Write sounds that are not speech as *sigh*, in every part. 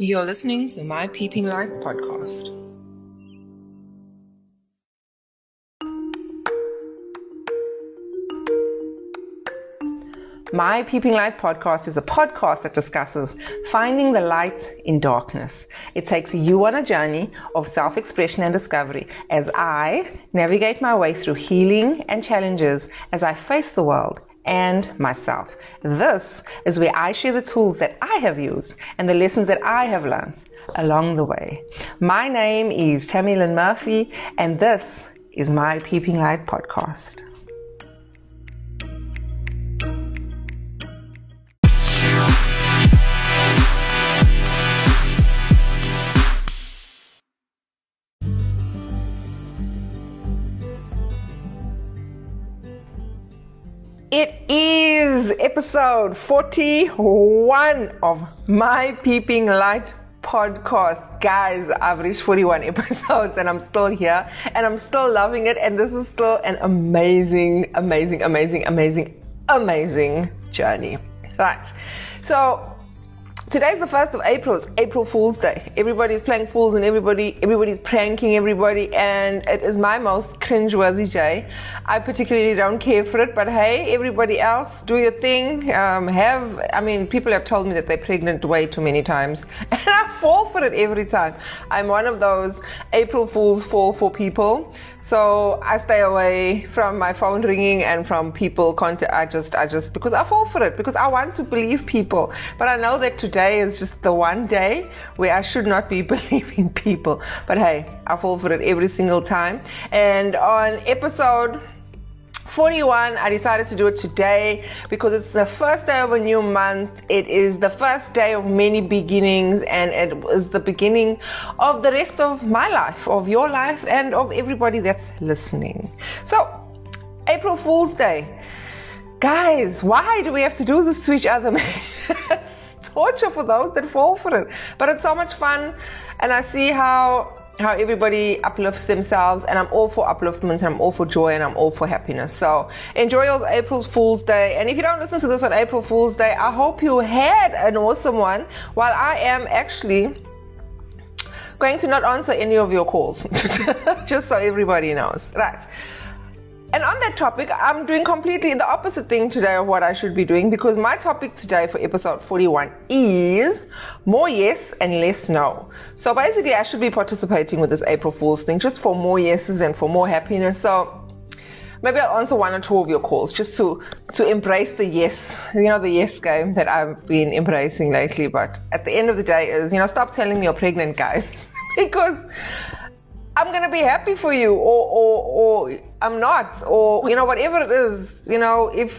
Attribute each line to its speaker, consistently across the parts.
Speaker 1: You're listening to My Peeping Light podcast. My Peeping Light podcast is a podcast that discusses finding the light in darkness. It takes you on a journey of self expression and discovery as I navigate my way through healing and challenges as I face the world and myself. This is where I share the tools that I have used and the lessons that I have learned along the way. My name is Tammy Lynn Murphy, and this is my Peeping Light podcast. Is episode 41 of My Peeping Light podcast. Guys, I've reached 41 *laughs* episodes and I'm still here and I'm still loving it. And this is still an amazing, amazing, amazing, amazing, amazing journey. Right. So Today's the first of April. It's April Fool's Day. Everybody's playing fools and everybody, everybody's pranking everybody, and it is my most cringeworthy day. I particularly don't care for it, but hey, everybody else, do your thing. Um, have, I mean, people have told me that they're pregnant way too many times, *laughs* and I fall for it every time. I'm one of those April Fools fall for people. So I stay away from my phone ringing and from people contact. I just, I just, because I fall for it, because I want to believe people. But I know that today is just the one day where I should not be *laughs* believing people. But hey, I fall for it every single time. And on episode 41. I decided to do it today because it's the first day of a new month. It is the first day of many beginnings and it is the beginning of the rest of my life, of your life, and of everybody that's listening. So, April Fool's Day. Guys, why do we have to do this to each other, *laughs* man? *laughs* torture for those that fall for it. But it's so much fun and I see how how everybody uplifts themselves and I'm all for upliftment and I'm all for joy and I'm all for happiness. So enjoy your April Fool's Day. And if you don't listen to this on April Fool's Day, I hope you had an awesome one while I am actually going to not answer any of your calls. *laughs* Just so everybody knows. Right. And on that topic, I'm doing completely the opposite thing today of what I should be doing because my topic today for episode 41 is more yes and less no. So basically, I should be participating with this April Fool's thing just for more yeses and for more happiness. So maybe I'll answer one or two of your calls just to to embrace the yes, you know, the yes game that I've been embracing lately. But at the end of the day, is you know, stop telling me you're pregnant, guys, *laughs* because I'm gonna be happy for you, or or or I'm not, or you know whatever it is. You know if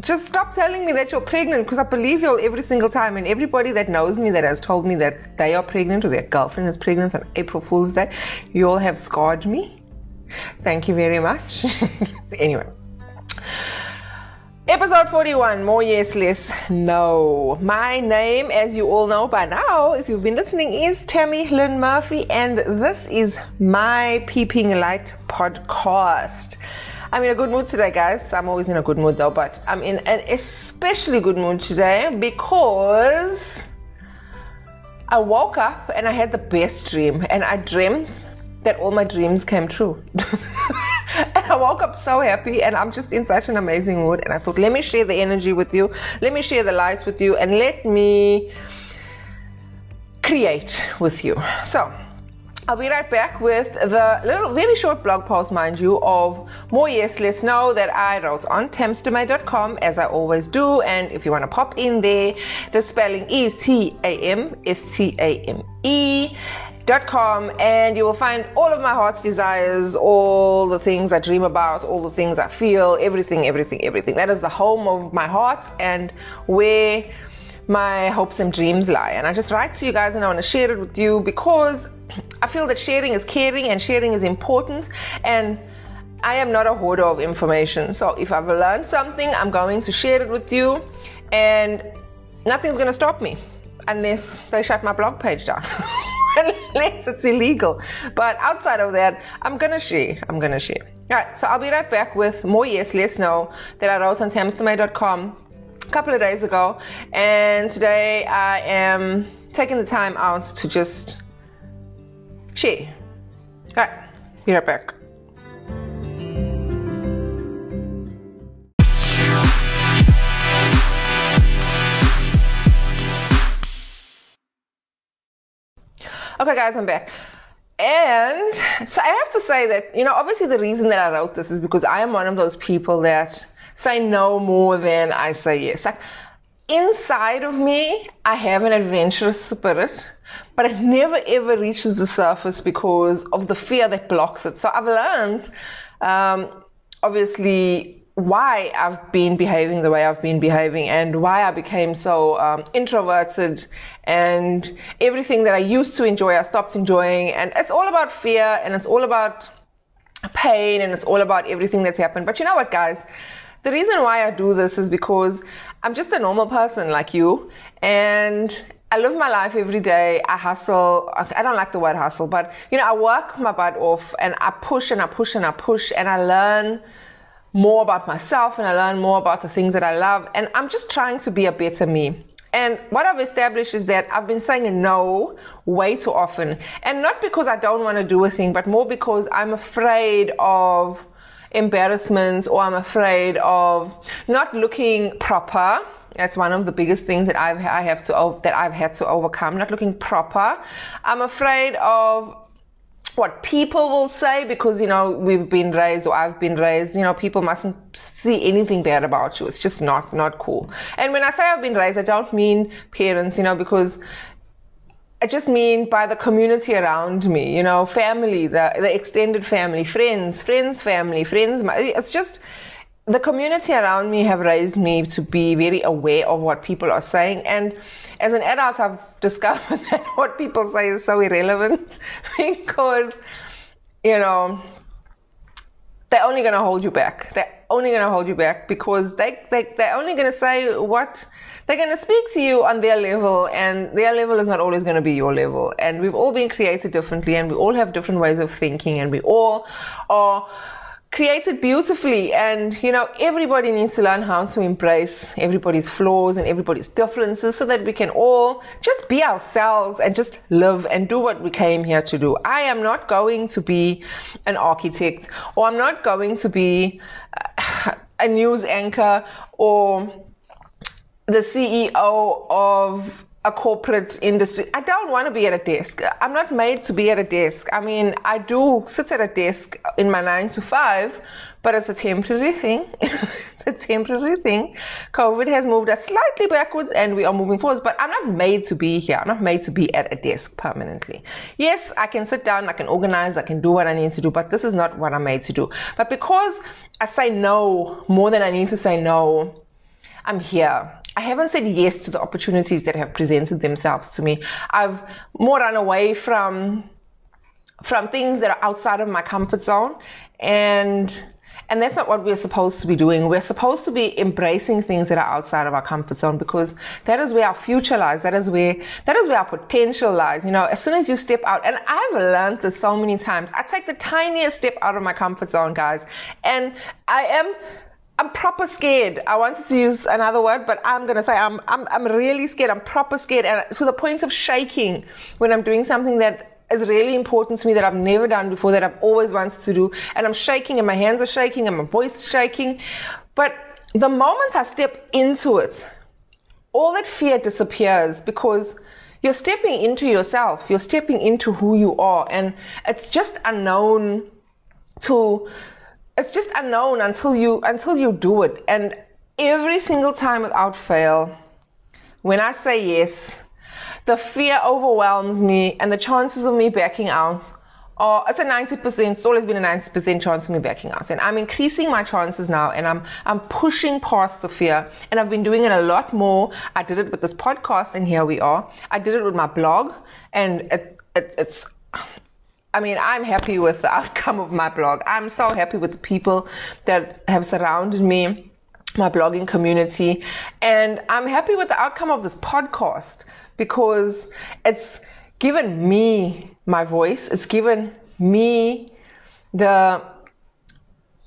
Speaker 1: just stop telling me that you're pregnant because I believe you every single time. And everybody that knows me that has told me that they are pregnant or their girlfriend is pregnant on April Fool's Day, you all have scarred me. Thank you very much. *laughs* anyway. Episode 41 More Yes, Less No. My name, as you all know by now, if you've been listening, is Tammy Lynn Murphy, and this is my Peeping Light podcast. I'm in a good mood today, guys. I'm always in a good mood though, but I'm in an especially good mood today because I woke up and I had the best dream, and I dreamt that all my dreams came true. *laughs* and *laughs* I woke up so happy and I'm just in such an amazing mood. And I thought, let me share the energy with you, let me share the lights with you, and let me create with you. So, I'll be right back with the little, very short blog post, mind you, of more yes, less no that I wrote on tamstame.com as I always do. And if you want to pop in there, the spelling is T A M S T A M E com and you will find all of my heart's desires, all the things I dream about, all the things I feel, everything, everything, everything. That is the home of my heart and where my hopes and dreams lie. And I just write to you guys and I want to share it with you because I feel that sharing is caring and sharing is important and I am not a hoarder of information. So if I've learned something, I'm going to share it with you and nothing's going to stop me unless they shut my blog page down. *laughs* *laughs* unless it's illegal. But outside of that, I'm gonna share. I'm gonna share. Alright, so I'll be right back with more yes, less no that I wrote on tamstame.com a couple of days ago. And today I am taking the time out to just share. Alright, be right back. Okay, guys, I'm back. And so I have to say that, you know, obviously the reason that I wrote this is because I am one of those people that say no more than I say yes. Like, inside of me, I have an adventurous spirit, but it never ever reaches the surface because of the fear that blocks it. So I've learned, um, obviously, why I've been behaving the way I've been behaving and why I became so um, introverted and everything that I used to enjoy, I stopped enjoying. And it's all about fear and it's all about pain and it's all about everything that's happened. But you know what, guys? The reason why I do this is because I'm just a normal person like you and I live my life every day. I hustle. I don't like the word hustle, but you know, I work my butt off and I push and I push and I push and I learn more about myself and I learn more about the things that I love. And I'm just trying to be a better me. And what I've established is that I've been saying no way too often. And not because I don't want to do a thing, but more because I'm afraid of embarrassment or I'm afraid of not looking proper. That's one of the biggest things that I've I have to that I've had to overcome. Not looking proper. I'm afraid of what people will say because you know we've been raised or I've been raised you know people mustn't see anything bad about you. It's just not not cool. And when I say I've been raised I don't mean parents you know because I just mean by the community around me you know family the the extended family friends friends family friends it's just the community around me have raised me to be very aware of what people are saying. And as an adult, I've discovered *laughs* that what people say is so irrelevant *laughs* because, you know, they're only going to hold you back. They're only going to hold you back because they, they, they're only going to say what they're going to speak to you on their level and their level is not always going to be your level. And we've all been created differently and we all have different ways of thinking and we all are created beautifully. And you know everybody needs to learn how to embrace everybody's flaws and everybody's differences so that we can all just be ourselves and just live and do what we came here to do. I am not going to be an architect or i'm not going to be uh, a news anchor or the ceo of a corporate industry. I don't want to be at a desk. I'm not made to be at a desk. I mean, I do sit at a desk in my nine to five, but it's a temporary thing. *laughs* it's a temporary thing. COVID has moved us slightly backwards and we are moving forwards, but I'm not made to be here. I'm not made to be at a desk permanently. Yes, I can sit down, I can organize, I can do what I need to do, but this is not what I'm made to do. But because I say no more than I need to say no, I'm here. I haven't said yes to the opportunities that have presented themselves to me. I've more run away from from things that are outside of my comfort zone and and that's not what we're supposed to be doing. We're supposed to be embracing things that are outside of our comfort zone because that is where our future lies. That is where, that is where our potential lies. You know, as soon as you step out, and I've learned this so many times, I take the tiniest step out of my comfort zone, guys, and I am I'm proper scared. I wanted to use another word, but I'm gonna say I'm I'm I'm really scared. I'm proper scared, and to the point of shaking when I'm doing something that is really important to me that I've never done before, that I've always wanted to do, and I'm shaking, and my hands are shaking, and my voice is shaking. But the moment I step into it, all that fear disappears because you're stepping into yourself. You're stepping into who you are, and it's just unknown to it's just unknown until you until you do it. And every single time without fail, when I say yes, the fear overwhelms me and the chances of me backing out are it's a 90%, it's always been a 90% chance of me backing out. And I'm increasing my chances now and I'm I'm pushing past the fear. And I've been doing it a lot more. I did it with this podcast and here we are. I did it with my blog and it, it it's I mean, I'm happy with the outcome of my blog. I'm so happy with the people that have surrounded me, my blogging community, and I'm happy with the outcome of this podcast because it's given me my voice. It's given me the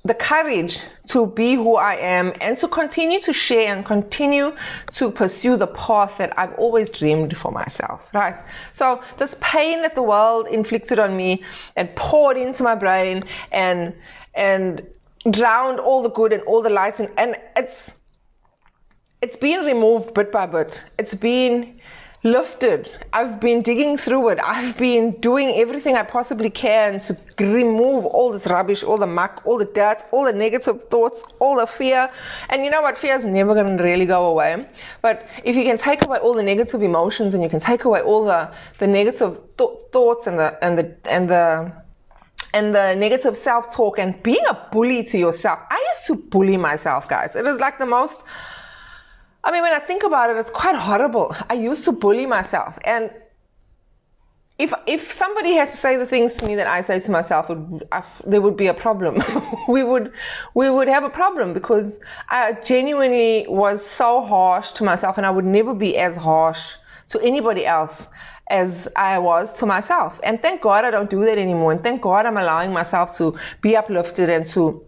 Speaker 1: the courage to be who I am and to continue to share and continue to pursue the path that I've always dreamed for myself, right? So this pain that the world inflicted on me and poured into my brain and, and drowned all the good and all the light and, and it's, it's been removed bit by bit. It's been lifted. I've been digging through it. I've been doing everything I possibly can to remove all this rubbish, all the muck, all the dirt, all the negative thoughts, all the fear. And you know what? Fear is never going to really go away. But if you can take away all the negative emotions and you can take away all the, the negative th- thoughts and the, and the, and the, and the negative self-talk and being a bully to yourself. I used to bully myself, guys. It is like the most, I mean, when I think about it, it's quite horrible. I used to bully myself. And if, if somebody had to say the things to me that I say to myself, I, there would be a problem. *laughs* we would, we would have a problem because I genuinely was so harsh to myself and I would never be as harsh to anybody else as I was to myself. And thank God I don't do that anymore. And thank God I'm allowing myself to be uplifted and to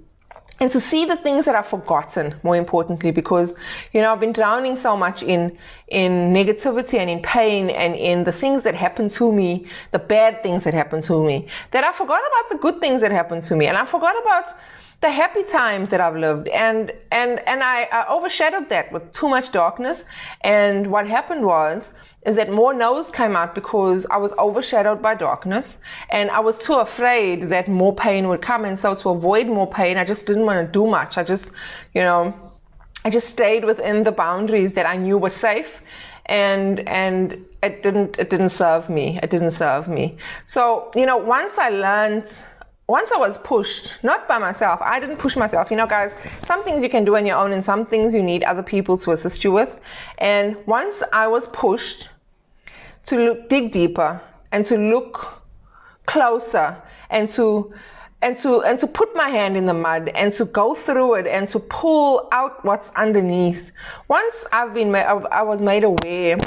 Speaker 1: and to see the things that I've forgotten more importantly because you know I've been drowning so much in in negativity and in pain and in the things that happen to me the bad things that happen to me that I forgot about the good things that happened to me and I forgot about the happy times that I've lived. And and and I, I overshadowed that with too much darkness. And what happened was is that more no's came out because I was overshadowed by darkness and I was too afraid that more pain would come. And so to avoid more pain, I just didn't want to do much. I just, you know, I just stayed within the boundaries that I knew were safe and and it didn't it didn't serve me it didn't serve me so you know once i learned once I was pushed, not by myself, I didn't push myself. You know, guys, some things you can do on your own and some things you need other people to assist you with. And once I was pushed to look, dig deeper and to look closer and to and to and to put my hand in the mud and to go through it and to pull out what's underneath. Once I've been I was made aware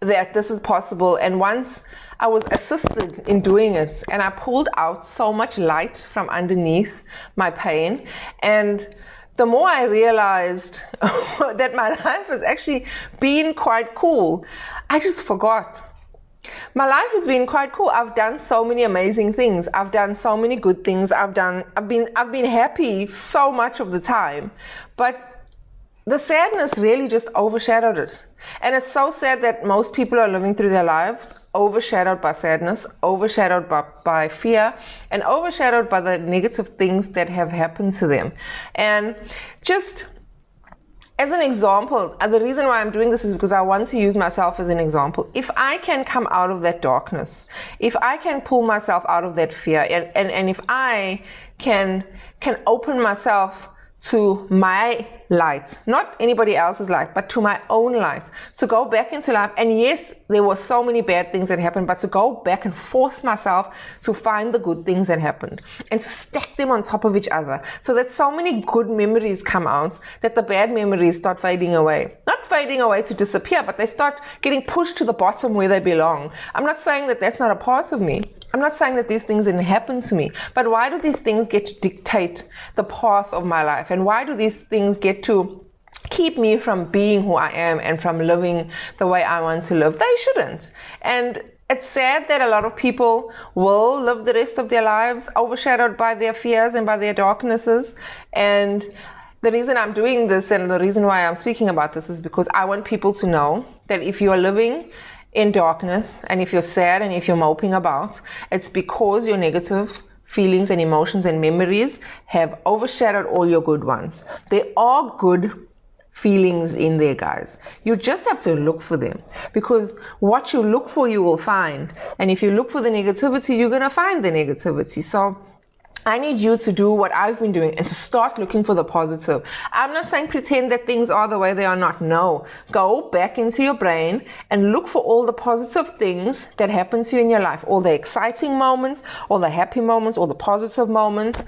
Speaker 1: that this is possible, and once I was assisted in doing it, and I pulled out so much light from underneath my pain, and the more I realized *laughs* that my life has actually been quite cool, I just forgot. My life has been quite cool. I've done so many amazing things. I've done so many good things. I've done, I've been, I've been happy so much of the time. But the sadness really just overshadowed it. And it's so sad that most people are living through their lives overshadowed by sadness, overshadowed by, by fear, and overshadowed by the negative things that have happened to them. And just as an example, uh, the reason why I'm doing this is because I want to use myself as an example. If I can come out of that darkness, if I can pull myself out of that fear, and, and, and if I can can open myself to my light, not anybody else's light, but to my own light, to go back into life. And yes, there were so many bad things that happened, but to go back and force myself to find the good things that happened and to stack them on top of each other so that so many good memories come out that the bad memories start fading away. Not fading away to disappear, but they start getting pushed to the bottom where they belong. I'm not saying that that's not a part of me. I'm not saying that these things didn't happen to me, but why do these things get to dictate the path of my life? And why do these things get to keep me from being who I am and from living the way I want to live? They shouldn't. And it's sad that a lot of people will live the rest of their lives overshadowed by their fears and by their darknesses. And the reason I'm doing this and the reason why I'm speaking about this is because I want people to know that if you are living in darkness and if you're sad and if you're moping about, it's because your negative feelings and emotions and memories have overshadowed all your good ones. There are good feelings in there, guys. You just have to look for them because what you look for, you will find. And if you look for the negativity, you're going to find the negativity. So, I need you to do what I've been doing and to start looking for the positive. I'm not saying pretend that things are the way they are not. No. Go back into your brain and look for all the positive things that happen to you in your life. All the exciting moments, all the happy moments, all the positive moments,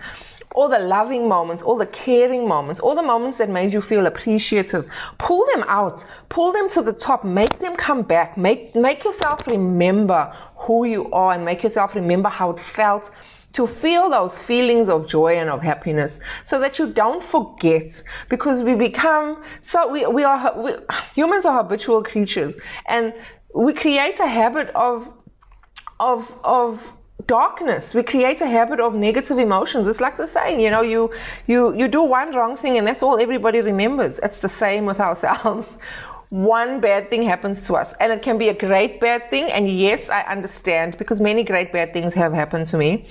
Speaker 1: all the loving moments, all the caring moments, all the moments that made you feel appreciative. Pull them out. Pull them to the top. Make them come back. Make, make yourself remember who you are and make yourself remember how it felt to feel those feelings of joy and of happiness so that you don't forget because we become so we, we are we, humans are habitual creatures and we create a habit of of of darkness. We create a habit of negative emotions. It's like the saying you know you you you do one wrong thing and that's all everybody remembers. It's the same with *laughs* ourselves. One bad thing happens to us and it can be a great bad thing and yes i understand because many great bad things have happened to me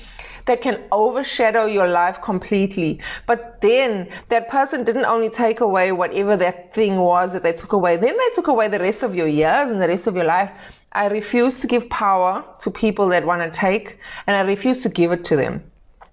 Speaker 1: that can overshadow your life completely. But then that person didn't only take away whatever that thing was that they took away, then they took away the rest of your years and the rest of your life. I refuse to give power to people that want to take, and I refuse to give it to them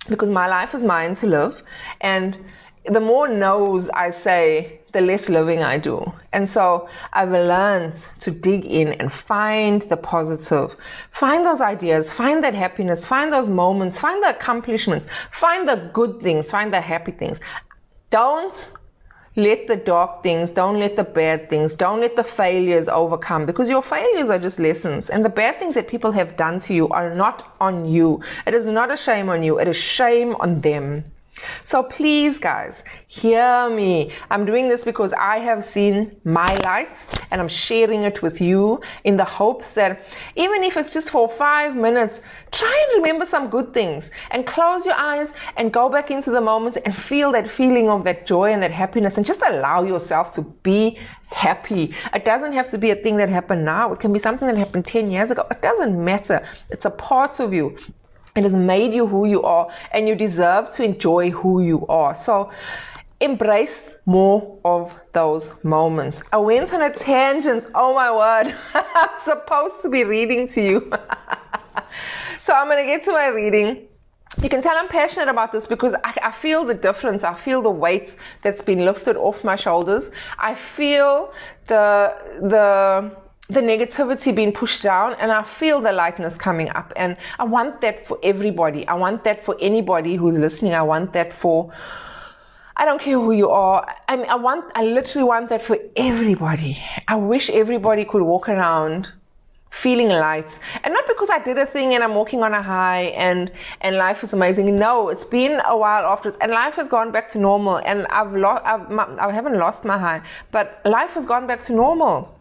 Speaker 1: because my life is mine to live. And the more no's I say, the less living I do. And so I've learned to dig in and find the positive, find those ideas, find that happiness, find those moments, find the accomplishments, find the good things, find the happy things. Don't let the dark things, don't let the bad things, don't let the failures overcome because your failures are just lessons. And the bad things that people have done to you are not on you. It is not a shame on you, it is shame on them. So please, guys, hear me. I'm doing this because I have seen my lights and I'm sharing it with you in the hopes that even if it's just for five minutes, try and remember some good things and close your eyes and go back into the moment and feel that feeling of that joy and that happiness and just allow yourself to be happy. It doesn't have to be a thing that happened now. It can be something that happened 10 years ago. It doesn't matter. It's a part of you. It has made you who you are, and you deserve to enjoy who you are. So embrace more of those moments. I went on a tangent. Oh my word. *laughs* I'm supposed to be reading to you. *laughs* so I'm going to get to my reading. You can tell I'm passionate about this because I, I, feel the difference. I feel the weight that's been lifted off my shoulders. I feel the, the, the negativity being pushed down and I feel the lightness coming up. And I want that for everybody. I want that for anybody who's listening. I want that for, I don't care who you are. I mean, I want, I literally want that for everybody. I wish everybody could walk around feeling light and not because I did a thing and I'm walking on a high and and life is amazing no it's been a while after and life has gone back to normal and I've lost I haven't lost my high but life has gone back to normal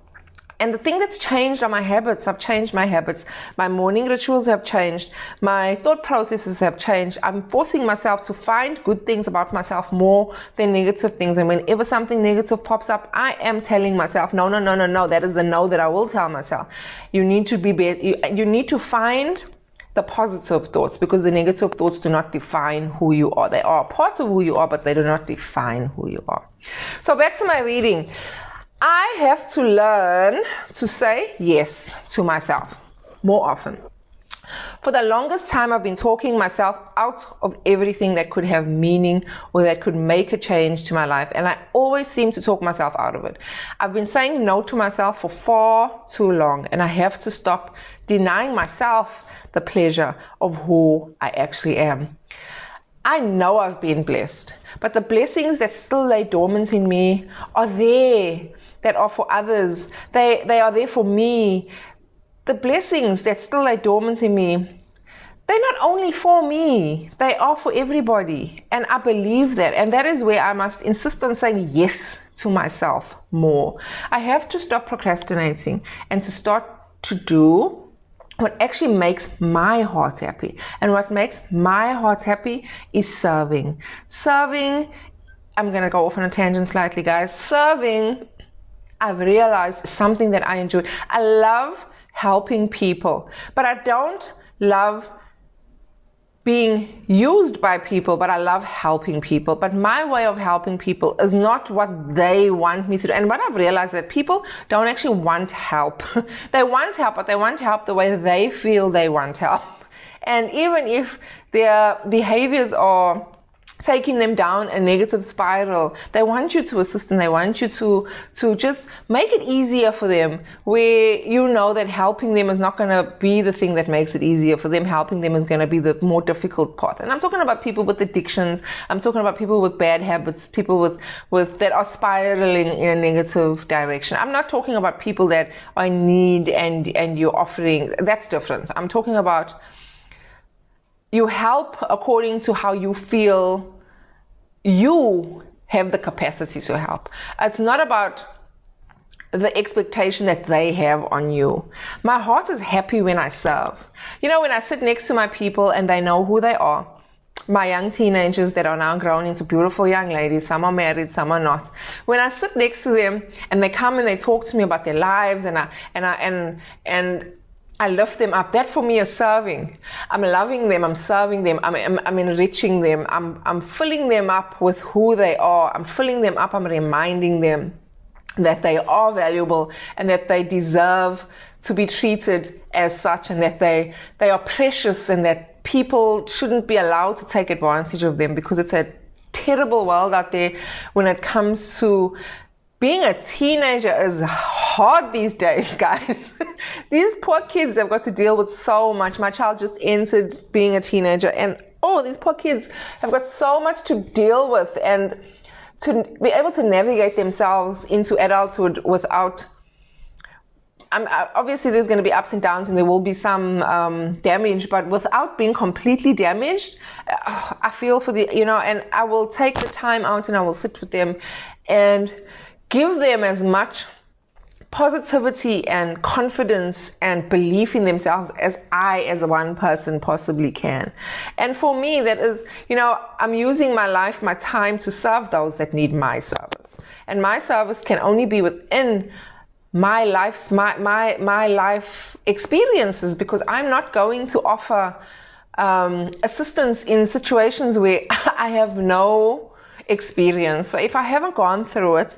Speaker 1: and the thing that's changed are my habits. I've changed my habits. My morning rituals have changed. My thought processes have changed. I'm forcing myself to find good things about myself more than negative things. And whenever something negative pops up, I am telling myself, no, no, no, no, no. That is the no that I will tell myself. You need to be, you, you need to find the positive thoughts because the negative thoughts do not define who you are. They are part of who you are, but they do not define who you are. So back to my reading. I have to learn to say yes to myself more often. For the longest time, I've been talking myself out of everything that could have meaning or that could make a change to my life. And I always seem to talk myself out of it. I've been saying no to myself for far too long, and I have to stop denying myself the pleasure of who I actually am. I know I've been blessed, but the blessings that still lay dormant in me are there that are for others. They, they are there for me. The blessings that still lie dormant in me, they're not only for me, they are for everybody. And I believe that. And that is where I must insist on saying yes to myself more. I have to stop procrastinating and to start to do what actually makes my heart happy. And what makes my heart happy is serving. Serving, I'm going to go off on a tangent slightly, guys. Serving I've realized something that I enjoy. I love helping people, but I don't love being used by people, but I love helping people. But my way of helping people is not what they want me to do. And what I've realized that people don't actually want help. *laughs* they want help, but they want help the way they feel they want help. And even if their behaviors are taking them down a negative spiral. They want you to assist them. They want you to, to just make it easier for them where you know that helping them is not going to be the thing that makes it easier for them. Helping them is going to be the more difficult part. And I'm talking about people with addictions. I'm talking about people with bad habits, people with, with, that are spiraling in a negative direction. I'm not talking about people that I need and, and you're offering, that's different. I'm talking about you help according to how you feel you have the capacity to help. It's not about the expectation that they have on you. My heart is happy when I serve. You know, when I sit next to my people and they know who they are, my young teenagers that are now grown into beautiful young ladies, some are married, some are not. When I sit next to them and they come and they talk to me about their lives and I, and I, and, and I lift them up. That for me is serving. I'm loving them. I'm serving them. I'm, I'm, I'm, enriching them. I'm, I'm filling them up with who they are. I'm filling them up. I'm reminding them that they are valuable and that they deserve to be treated as such and that they, they are precious and that people shouldn't be allowed to take advantage of them because it's a terrible world out there when it comes to being a teenager is hard these days, *laughs* guys. these poor kids have got to deal with so much. My child just entered being a teenager and oh, these poor kids have got so much to deal with and to be able to navigate themselves into adulthood without uh, obviously there's going to be ups and downs and there will be some um, damage, but without being completely damaged, uh, I feel for the, you know, and I will take the time out and I will sit with them and give them as much positivity and confidence and belief in themselves as I, as one person, possibly can. And for me, that is, you know, I'm using my life, my time to serve those that need my service. And my service can only be within my life's, my, my, my life experiences because I'm not going to offer um, assistance in situations where *laughs* I have no experience. So if I haven't gone through it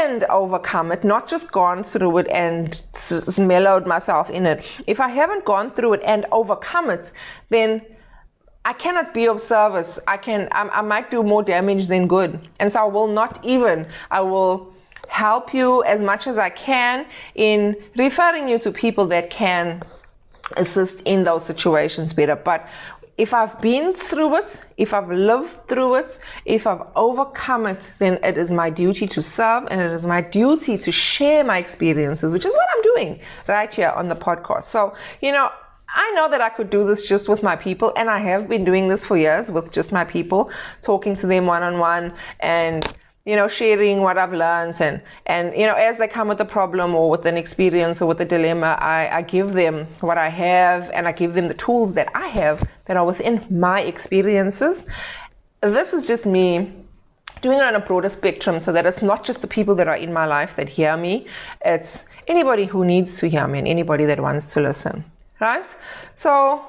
Speaker 1: and overcome it, not just gone through it and mellowed myself in it, if I haven't gone through it and overcome it, then I cannot be of service. I can, I, I might do more damage than good. And so I will not even, I will help you as much as I can in referring you to people that can assist in those situations better. But if I've been through it, if I've lived through it, if I've overcome it, then it is my duty to serve and it is my duty to share my experiences, which is what I'm doing right here on the podcast. So, you know, I know that I could do this just with my people, and I have been doing this for years with just my people, talking to them one on one and you know, sharing what I've learned and, and, you know, as they come with a problem or with an experience or with a dilemma, I, I give them what I have and I give them the tools that I have that are within my experiences. This is just me doing it on a broader spectrum so that it's not just the people that are in my life that hear me. It's anybody who needs to hear me and anybody that wants to listen. Right? So,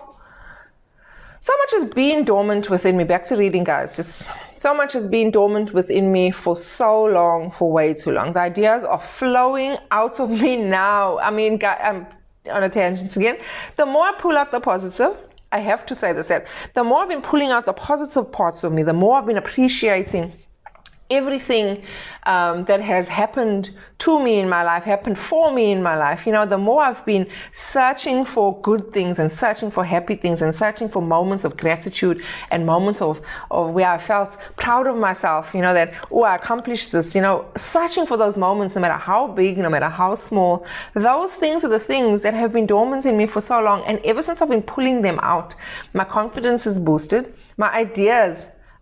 Speaker 1: so much has been dormant within me. Back to reading, guys. Just so much has been dormant within me for so long, for way too long. The ideas are flowing out of me now. I mean, I'm um, on a tangent again. The more I pull out the positive, I have to say this that the more I've been pulling out the positive parts of me, the more I've been appreciating everything um, that has happened to me in my life happened for me in my life. You know, the more I've been searching for good things and searching for happy things and searching for moments of gratitude and moments of, of where I felt proud of myself, you know, that, oh, I accomplished this, you know, searching for those moments, no matter how big, no matter how small, those things are the things that have been dormant in me for so long. And ever since I've been pulling them out, my confidence is boosted. My ideas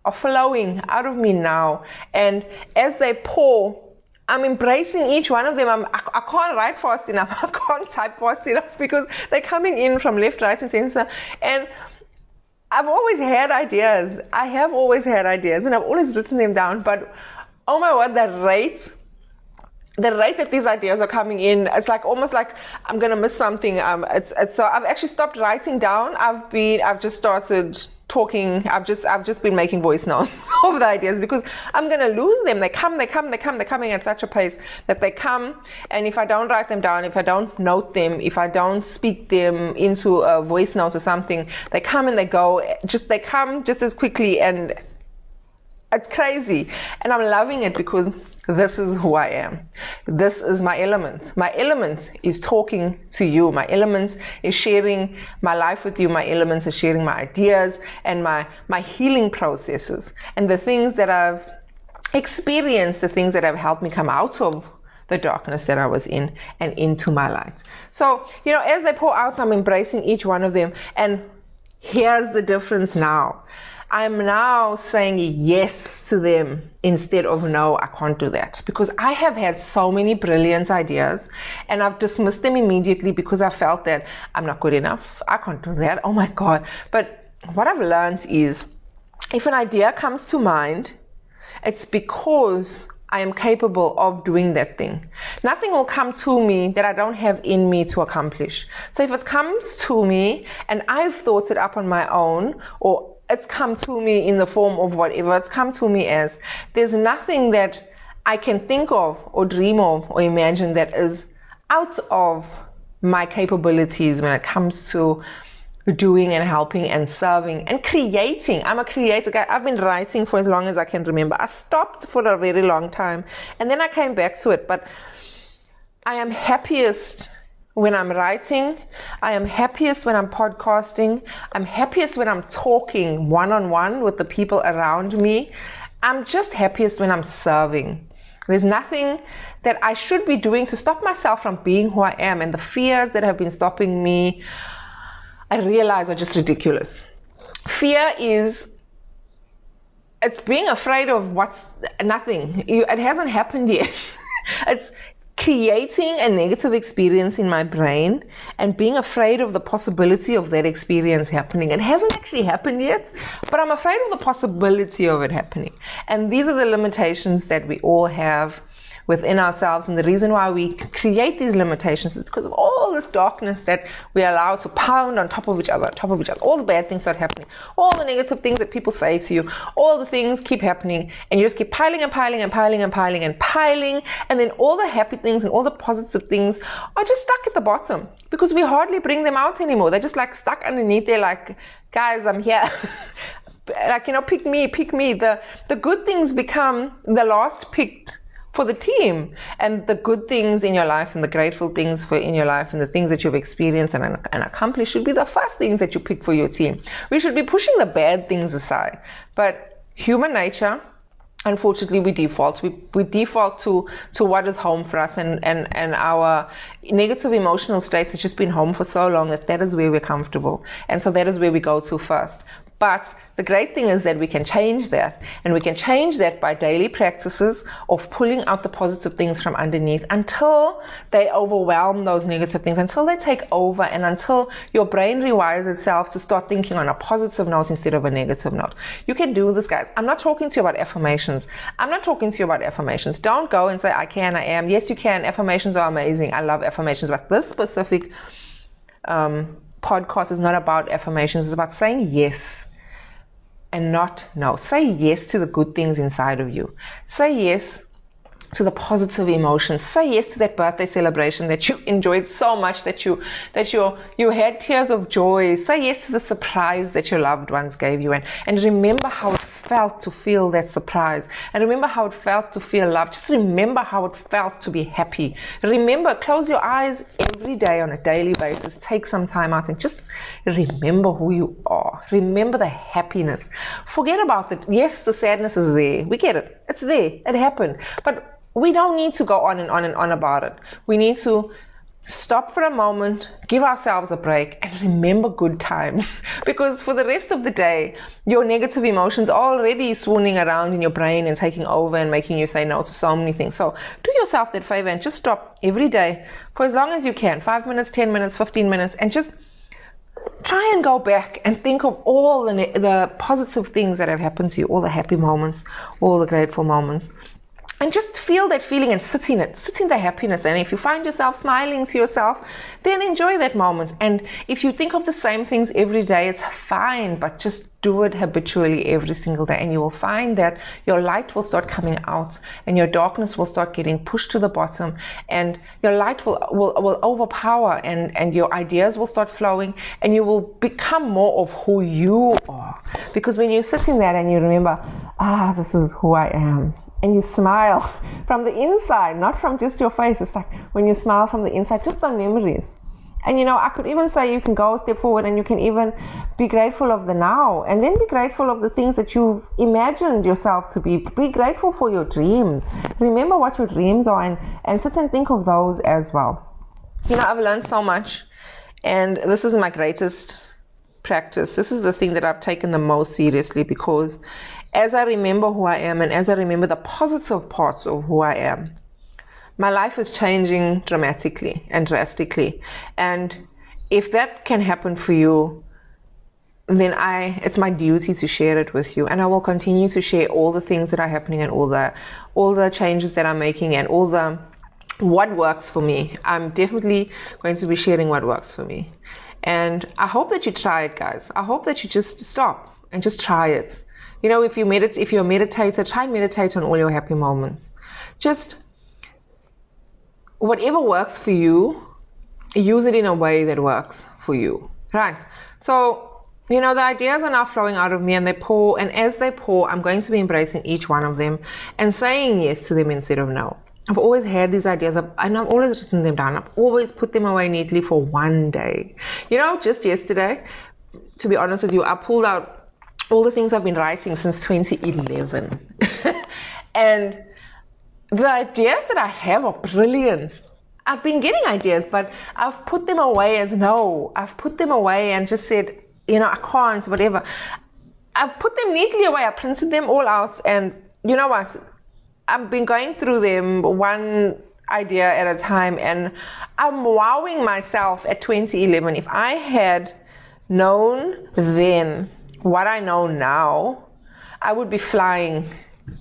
Speaker 1: are flowing out of me now. And as they pour, I'm embracing each one of them. I'm, I, I can't write fast enough. *laughs* I can't type fast enough because they're coming in from left, right, and center. And I've always had ideas. I have always had ideas and I've always written them down. But oh my word, the rate, the rate that these ideas are coming in, it's like almost like I'm to miss something. Um, it's, it's, so I've actually stopped writing down. I've been, I've just started talking. I've just i've just been making voice notes *laughs* of the ideas because i'm going to lose them. They come they come they come they're coming at such a pace that they come. And if i don't write them down if i don't note them if i don't speak them into a voice note or something they come and they go. Just they come just as quickly and it's crazy. And i'm loving it because this is who I am. This is my element. My element is talking to you. My element is sharing my life with you. My element is sharing my ideas and my, my healing processes and the things that I've experienced, the things that have helped me come out of the darkness that I was in and into my light. So, you know, as they pour out, I'm embracing each one of them and here's the difference now. I'm now saying yes to them instead of no, I can't do that. Because I have had so many brilliant ideas and I've dismissed them immediately because I felt that I'm not good enough. I can't do that. Oh my God. But what I've learned is if an idea comes to mind, it's because I am capable of doing that thing. Nothing will come to me that I don't have in me to accomplish. So if it comes to me and I've thought it up on my own or it's come to me in the form of whatever it's come to me as, there's nothing that I can think of or dream of or imagine that is out of my capabilities when it comes to doing and helping and serving and creating. I'm a creator guy. I've been writing for as long as I can remember. I stopped for a very long time and then I came back to it. But I am happiest when I'm writing. I am happiest when I'm podcasting. I'm happiest when I'm talking one on one with the people around me. I'm just happiest when I'm serving. There's nothing that I should be doing to stop myself from being who I am and the fears that have been stopping me I realize are just ridiculous. Fear is it's being afraid of what's nothing. You, it hasn't happened yet. *laughs* it's creating a negative experience in my brain and being afraid of the possibility of that experience happening. It hasn't actually happened yet, but I'm afraid of the possibility of it happening. And these are the limitations that we all have within ourselves. And the reason why we create these limitations is because of all this darkness that we allow to pound on top of each other, on top of each other. All the bad things start happening. All the negative things that people say to you, all the things keep happening. And you just keep piling and piling and piling and piling and piling. And then all the happy things and all the positive things are just stuck at the bottom because we hardly bring them out anymore. They're just like stuck underneath there, like, guys, I'm here. *laughs* like you know pick me pick me the the good things become the last picked for the team and the good things in your life and the grateful things for in your life and the things that you've experienced and, and accomplished should be the first things that you pick for your team. We should be pushing the bad things aside. But human nature, unfortunately we default we, we default to to what is home for us and and and our negative emotional states has just been home for so long that that is where we're comfortable and so that is where we go to first but the great thing is that we can change that. And we can change that by daily practices of pulling out the positive things from underneath until they overwhelm those negative things, until they take over, and until your brain rewires itself to start thinking on a positive note instead of a negative note. You can do this, guys. I'm not talking to you about affirmations. I'm not talking to you about affirmations. Don't go and say, I can, I am. Yes, you can. Affirmations are amazing. I love affirmations. But this specific um, podcast is not about affirmations. It's about saying yes and not no. Say yes to the good things inside of you. Say yes to the positive emotions. Say yes to that birthday celebration that you *laughs* enjoyed so much that you that you you had tears of joy. Say yes to the surprise that your loved ones gave you and, and remember how it felt to feel that surprise. And remember how it felt to feel loved. Just remember how it felt to be happy. Remember, close your eyes every day on a daily basis. Take some time out and just remember who you are. Remember the happiness. Forget about it. Yes, the sadness is there. We get it. It's there. It happened. But we don't need to go on and on and on about it. We need to stop for a moment, give ourselves a break, and remember good times. *laughs* because for the rest of the day, your negative emotions are already swooning around in your brain and taking over and making you say no to so many things. So do yourself that favor and just stop every day for as long as you can 5 minutes, 10 minutes, 15 minutes and just try and go back and think of all the, the positive things that have happened to you, all the happy moments, all the grateful moments and just feel that feeling and sit in it, sit in the happiness. And if you find yourself smiling to yourself, then enjoy that moment. And if you think of the same things every day, it's fine, but just do it habitually every single day. And you will find that your light will start coming out and your darkness will start getting pushed to the bottom and your light will, will, will overpower and, and your ideas will start flowing and you will become more of who you are. Because when you sit in that and you remember, ah, this is who I am and you smile from the inside, not from just your face. It's like when you smile from the inside, just on memories. And you know, I could even say you can go a step forward and you can even be grateful of the now and then be grateful of the things that you've imagined yourself to be. Be grateful for your dreams. Remember what your dreams are and, and sit and think of those as well. You know, I've learned so much and this is my greatest practice, this is the thing that I've taken the most seriously because as I remember who I am and as I remember the positive parts of who I am, my life is changing dramatically and drastically. And if that can happen for you, then I it's my duty to share it with you and I will continue to share all the things that are happening and all the all the changes that I'm making and all the what works for me. I'm definitely going to be sharing what works for me. And I hope that you try it guys. I hope that you just stop and just try it. You know, if you medit if you're a meditator, try and meditate on all your happy moments. Just whatever works for you, use it in a way that works for you. Right. So you know, the ideas are now flowing out of me and they pour, and as they pour, I'm going to be embracing each one of them and saying yes to them instead of no. I've always had these ideas and I've always written them down. I've always put them away neatly for one day. You know, just yesterday, to be honest with you, I pulled out all the things I've been writing since 2011. *laughs* and the ideas that I have are brilliant. I've been getting ideas, but I've put them away as no. I've put them away and just said, you know, I can't, whatever. I've put them neatly away. I printed them all out, and you know what? I've been going through them one idea at a time, and I'm wowing myself at 2011. If I had known then what I know now, I would be flying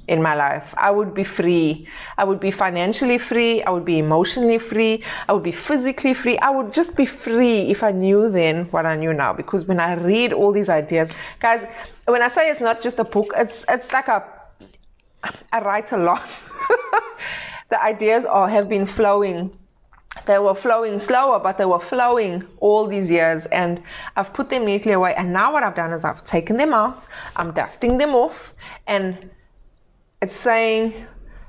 Speaker 1: in my life. I would be free. I would be financially free. I would be emotionally free. I would be physically free. I would just be free if I knew then what I knew now. Because when I read all these ideas, guys, when I say it's not just a book, it's, it's like a, I write a lot. *laughs* the ideas are, have been flowing they were flowing slower, but they were flowing all these years. And I've put them neatly away. And now what I've done is I've taken them out, I'm dusting them off, and it's saying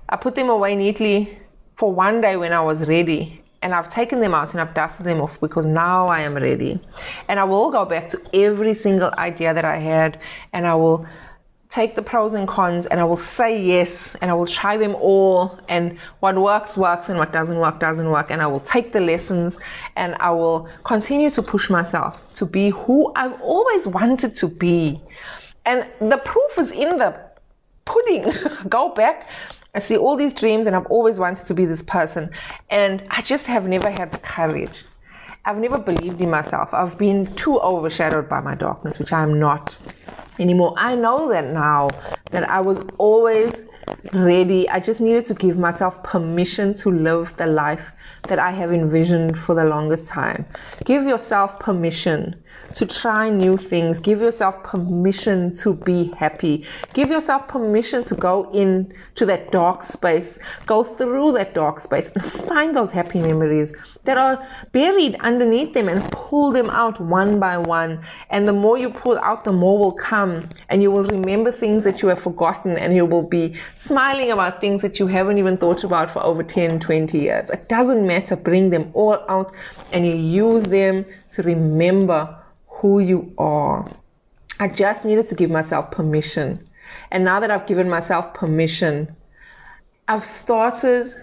Speaker 1: I put them away neatly for one day when I was ready. And I've taken them out and I've dusted them off because now I am ready. And I will go back to every single idea that I had and I will take the pros and cons and I will say yes and I will try them all and what works works and what doesn't work doesn't work and I will take the lessons and I will continue to push myself to be who I've always wanted to be. And the proof is in the pudding. *laughs* Go back. I see all these dreams and I've always wanted to be this person. And I just have never had the courage. I've never believed in myself. I've been too overshadowed by my darkness, which I'm not anymore. I know that now that I was always ready. I just needed to give myself permission to live the life that I have envisioned for the longest time. Give yourself permission to try new things. Give yourself permission to be happy. Give yourself permission to go in to that dark space, go through that dark space and find those happy memories that are buried underneath them and pull them out one by one. And the more you pull out, the more will come and you will remember things that you have forgotten and you will be smiling about things that you haven't even thought about for over 10, 20 years. It doesn't matter. Bring them all out and you use them to remember who you are. I just needed to give myself permission. And now that I've given myself permission, I've started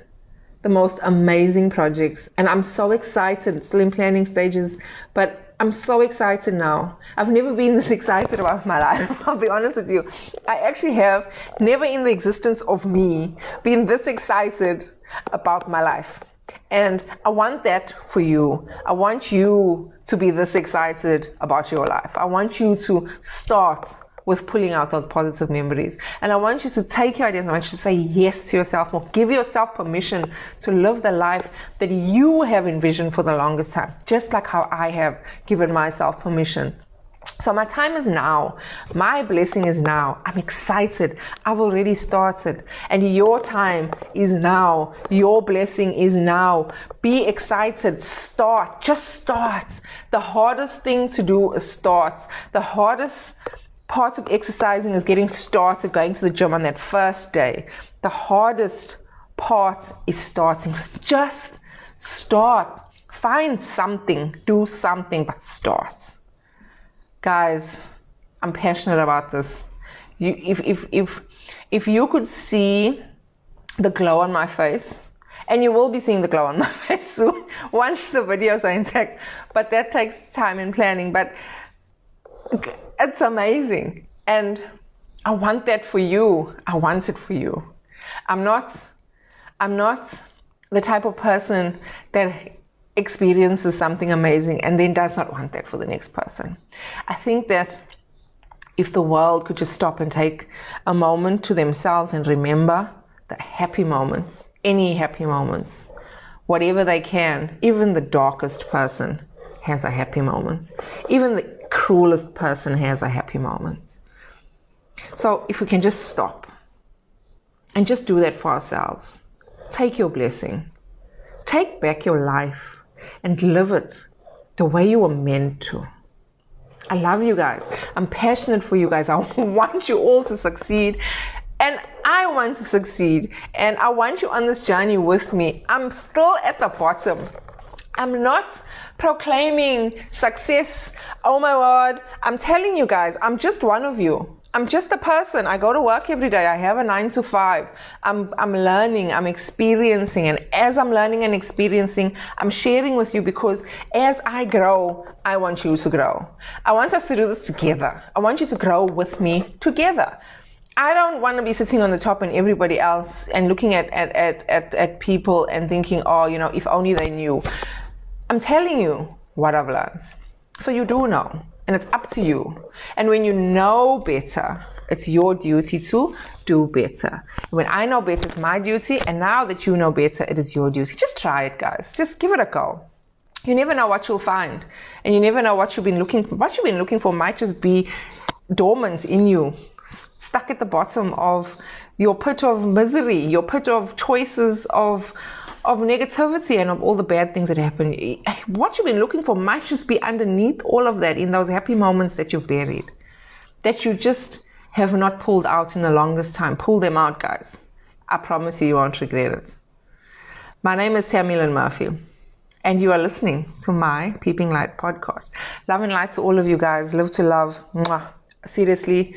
Speaker 1: the most amazing projects and I'm so excited, still in planning stages, but I'm so excited now. I've never been this *laughs* excited about my life. *laughs* I'll be honest with you. I actually have never in the existence of me been this excited about my life. And I want that for you. I want you to be this excited about your life. I want you to start with pulling out those positive memories. And I want you to take your ideas and I want you to say yes to yourself more. Give yourself permission to live the life that you have envisioned for the longest time, just like how I have given myself permission. So my time is now. My blessing is now. I'm excited. I've already started. And your time is now. Your blessing is now. Be excited. Start. Just start. The hardest thing to do is start. The hardest part of exercising is getting started, going to the gym on that first day. The hardest part is starting. Just start. Find something. Do something, but start guys, I'm passionate about this. You, if, if, if, if you could see the glow on my face, and you will be seeing the glow on *laughs* my face soon once the videos are intact, but that takes time and planning. But It's amazing. And I want that for you. I want it for you. I'm not, I'm not the type of person that experiences something amazing and then does not want that for the next person. I think that if the world could just stop and take a moment to themselves and remember the happy moments, any happy moments, whatever they can, even the darkest person has a happy moment. Even the cruelest person has a happy moment. So if we can just stop and just do that for ourselves, take your blessing, take back your life and live it the way you were meant to. I love you guys. I'm passionate for you guys. *laughs* I want you all to succeed. And I want to succeed. And I want you on this journey with me. I'm still at the bottom. I'm not proclaiming success. Oh my word. I'm telling you guys, I'm just one of you. I'm just a person. I go to work every day. I have a nine to five. I'm, I'm learning, I'm experiencing. And as I'm learning and experiencing, I'm sharing with you because as I grow, I want you to grow. I want us to do this together. I want you to grow with me together. I don't want to be sitting on the top and everybody else and looking at, at, at, at, at people and thinking, oh, you know, if only they knew. I'm telling you what I've learned. So you do know and it's up to you. And when you know better, it's your duty to do better. When I know better, it's my duty. And now that you know better, it is your duty. Just try it, guys. Just give it a go. You never know what you'll find. And you never know what you've been looking for. What you've been looking for might just be dormant in you, stuck at the bottom of your pit of misery, your pit of choices of of negativity and of all the bad things that happen. What you've been looking for might just be underneath all of that in those happy moments that you've buried, that you just have not pulled out in the longest time. Pull them out, guys. I promise you, you won't regret it. My name is Lynn Murphy, and you are listening to my Peeping Light podcast. Love and light to all of you guys. Live to love. Mwah. Seriously,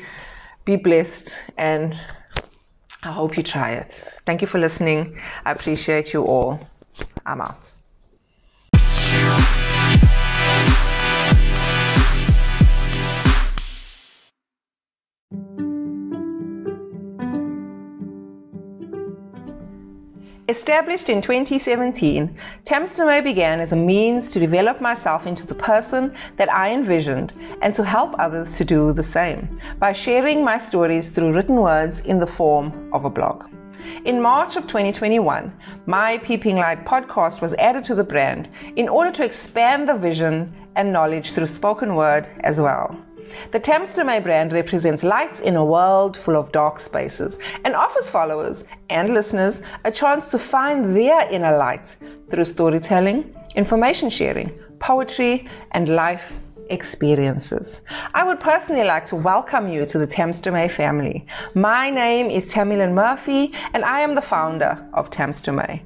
Speaker 1: be blessed and I hope you try it. Thank you for listening. I appreciate you all. I'm out. Established in 2017, Tamstomo began as a means to develop myself into the person that I envisioned and to help others to do the same by sharing my stories through written words in the form of a blog. In March of 2021, my Peeping Light podcast was added to the brand in order to expand the vision and knowledge through spoken word as well. The Tamstomo brand represents light in a world full of dark spaces and offers followers and listeners a chance to find their inner light through storytelling, information sharing, poetry, and life experiences. I would personally like to welcome you to the Tamstomo family. My name is Tamilyn Murphy, and I am the founder of Tamstomo.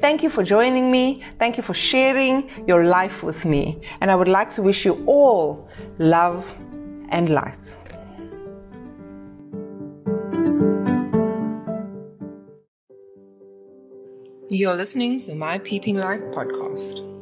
Speaker 1: Thank you for joining me. Thank you for sharing your life with me. And I would like to wish you all love and light. You're listening to my Peeping Light podcast.